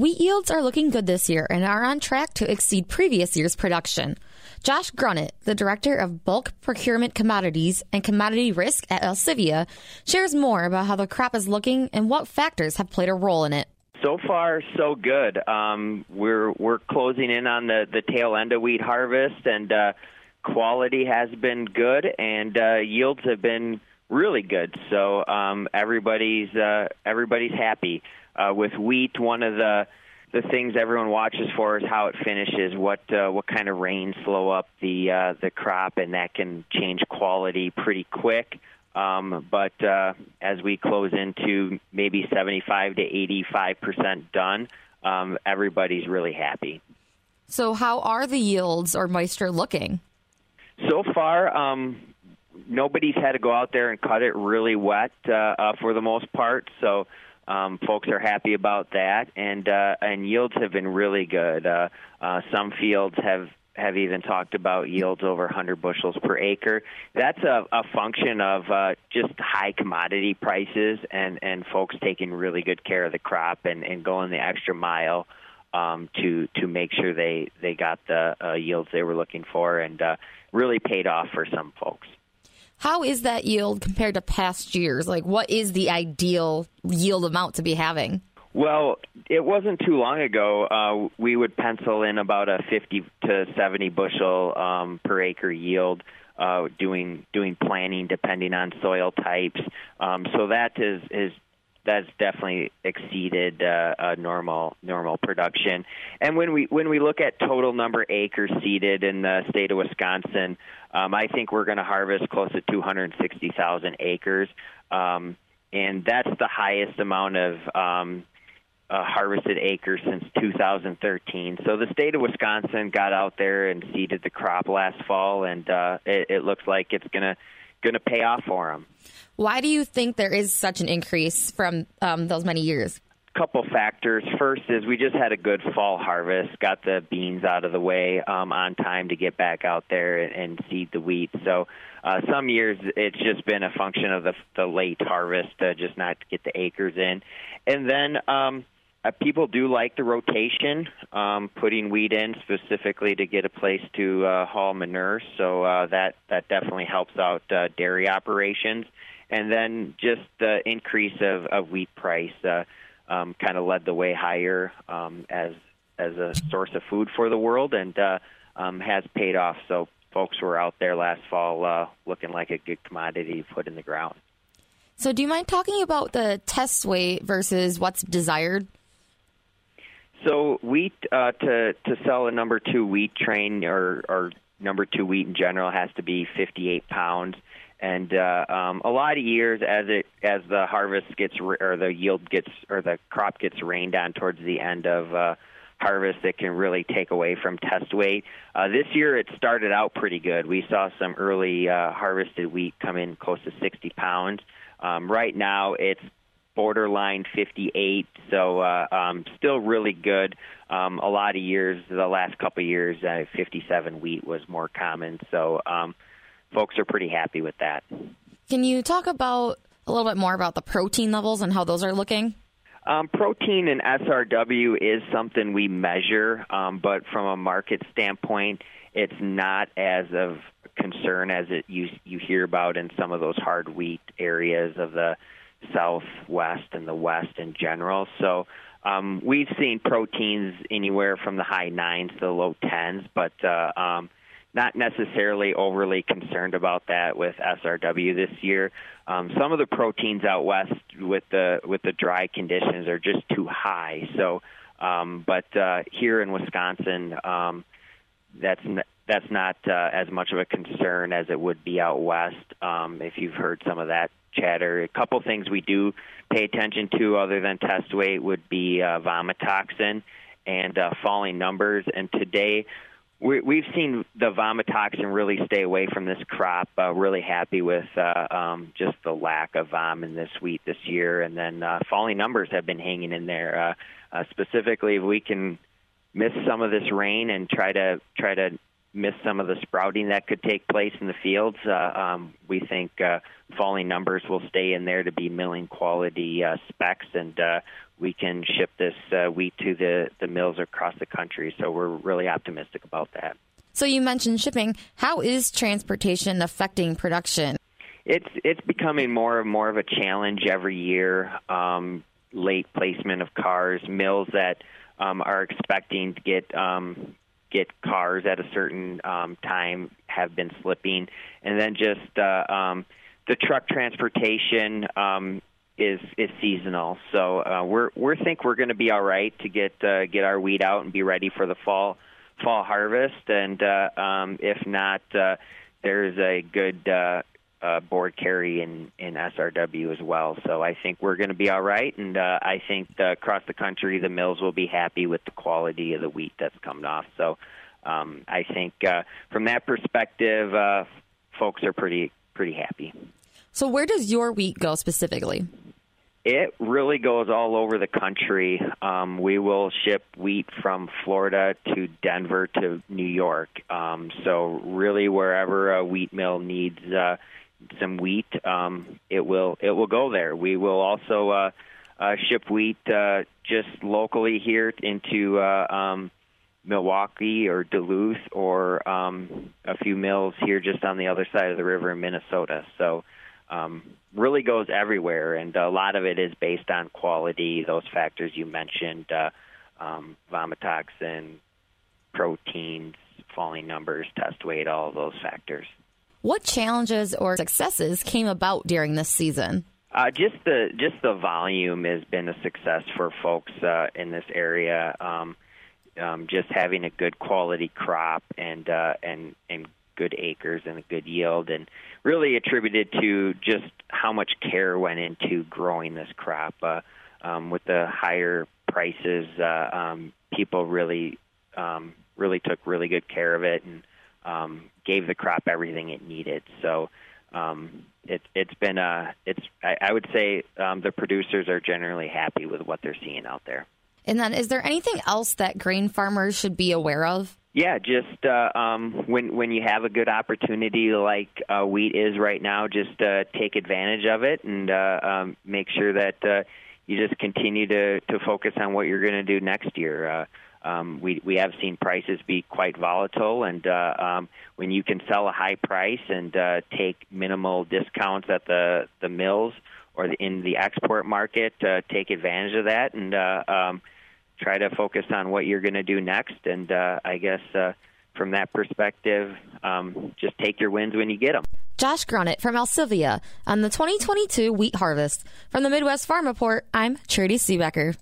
Wheat yields are looking good this year and are on track to exceed previous year's production. Josh Grunnett, the Director of Bulk Procurement Commodities and Commodity Risk at Alcivia, shares more about how the crop is looking and what factors have played a role in it. So far, so good. Um, we're we're closing in on the the tail end of wheat harvest, and uh, quality has been good, and uh, yields have been really good. So um, everybody's uh, everybody's happy uh, with wheat. One of the the things everyone watches for is how it finishes, what uh, what kind of rain slow up the uh, the crop, and that can change quality pretty quick. Um, but uh, as we close into maybe 75 to 85 percent done, um, everybody's really happy. So, how are the yields or moisture looking? So far, um, nobody's had to go out there and cut it really wet uh, uh, for the most part. So um, folks are happy about that, and uh, and yields have been really good. Uh, uh, some fields have have even talked about yields over 100 bushels per acre. That's a, a function of uh, just high commodity prices and and folks taking really good care of the crop and and going the extra mile um, to to make sure they they got the uh, yields they were looking for, and uh, really paid off for some folks. How is that yield compared to past years? Like, what is the ideal yield amount to be having? Well, it wasn't too long ago. Uh, we would pencil in about a 50 to 70 bushel um, per acre yield. Uh, doing doing planning depending on soil types, um, so that is is that's definitely exceeded uh, normal normal production. And when we when we look at total number acres seeded in the state of Wisconsin, um, I think we're going to harvest close to 260,000 acres, um, and that's the highest amount of um, uh, harvested acres since 2013. So the state of Wisconsin got out there and seeded the crop last fall, and uh, it, it looks like it's going to going to pay off for them. Why do you think there is such an increase from um, those many years? couple factors. First is we just had a good fall harvest, got the beans out of the way um, on time to get back out there and, and seed the wheat. So uh, some years it's just been a function of the, the late harvest, uh, just not to get the acres in. And then um, uh, people do like the rotation, um, putting wheat in specifically to get a place to uh, haul manure. So uh, that that definitely helps out uh, dairy operations. And then just the increase of, of wheat price. Uh, um, kind of led the way higher um, as as a source of food for the world, and uh, um, has paid off. So folks were out there last fall uh, looking like a good commodity to put in the ground. So, do you mind talking about the test weight versus what's desired? So, wheat uh, to to sell a number two wheat train or, or number two wheat in general has to be 58 pounds and uh, um, a lot of years as it as the harvest gets or the yield gets or the crop gets rained on towards the end of uh, harvest it can really take away from test weight. Uh, this year it started out pretty good. We saw some early uh, harvested wheat come in close to 60 pounds. Um, right now it's borderline 58, so uh, um, still really good. Um, a lot of years, the last couple of years, uh, 57 wheat was more common. So um, folks are pretty happy with that. Can you talk about a little bit more about the protein levels and how those are looking? Um, protein and SRW is something we measure, um, but from a market standpoint, it's not as of concern as it you you hear about in some of those hard wheat areas of the southwest and the west in general. So um, we've seen proteins anywhere from the high nines to the low tens, but uh, um, not necessarily overly concerned about that with SRW this year. Um, some of the proteins out west with the with the dry conditions are just too high. So, um, but uh, here in Wisconsin, um, that's that's not uh, as much of a concern as it would be out west. Um, if you've heard some of that chatter, a couple things we do pay attention to other than test weight would be uh, vomitoxin and uh, falling numbers. And today we, we've seen the vomitoxin really stay away from this crop. Uh, really happy with uh, um, just the lack of vom in this wheat this year, and then uh, falling numbers have been hanging in there. Uh, uh, specifically, if we can miss some of this rain and try to try to miss some of the sprouting that could take place in the fields, uh, um, we think uh, falling numbers will stay in there to be milling quality uh, specs, and uh, we can ship this uh, wheat to the, the mills across the country. So we're really optimistic about that. So you mentioned shipping. How is transportation affecting production? It's it's becoming more and more of a challenge every year. Um, late placement of cars, mills that um, are expecting to get um, get cars at a certain um, time have been slipping, and then just uh, um, the truck transportation um, is is seasonal. So uh, we're we think we're going to be all right to get uh, get our wheat out and be ready for the fall fall harvest. And uh, um, if not, uh, there's a good uh, uh, board carry in in SRW as well. So I think we're going to be all right. And uh, I think uh, across the country, the mills will be happy with the quality of the wheat that's coming off. So um, I think uh, from that perspective, uh, folks are pretty pretty happy. So where does your wheat go specifically? It really goes all over the country. Um, we will ship wheat from Florida to Denver to New York. Um, so really, wherever a wheat mill needs uh, some wheat, um, it will it will go there. We will also uh, uh, ship wheat uh, just locally here into uh, um, Milwaukee or Duluth or um, a few mills here just on the other side of the river in Minnesota. So um, really goes everywhere, and a lot of it is based on quality, those factors you mentioned, uh, um, vomitoxin, proteins, falling numbers, test weight, all those factors. What challenges or successes came about during this season? Uh, just the just the volume has been a success for folks uh, in this area. Um, um, just having a good quality crop and uh, and and good acres and a good yield, and really attributed to just how much care went into growing this crop. Uh, um, with the higher prices, uh, um, people really um, really took really good care of it and um, gave the crop everything it needed. So um, it, it's been a it's I, I would say um, the producers are generally happy with what they're seeing out there. And then, is there anything else that grain farmers should be aware of? Yeah, just uh, um, when when you have a good opportunity like uh, wheat is right now, just uh, take advantage of it and uh, um, make sure that uh, you just continue to to focus on what you're going to do next year. Uh, um, we we have seen prices be quite volatile, and uh, um, when you can sell a high price and uh, take minimal discounts at the the mills or the, in the export market, uh, take advantage of that and. Uh, um, try to focus on what you're going to do next. And uh, I guess uh, from that perspective, um, just take your wins when you get them. Josh Grunnett from Alcivia on the 2022 wheat harvest. From the Midwest Farm Report, I'm Trudy Seebecker.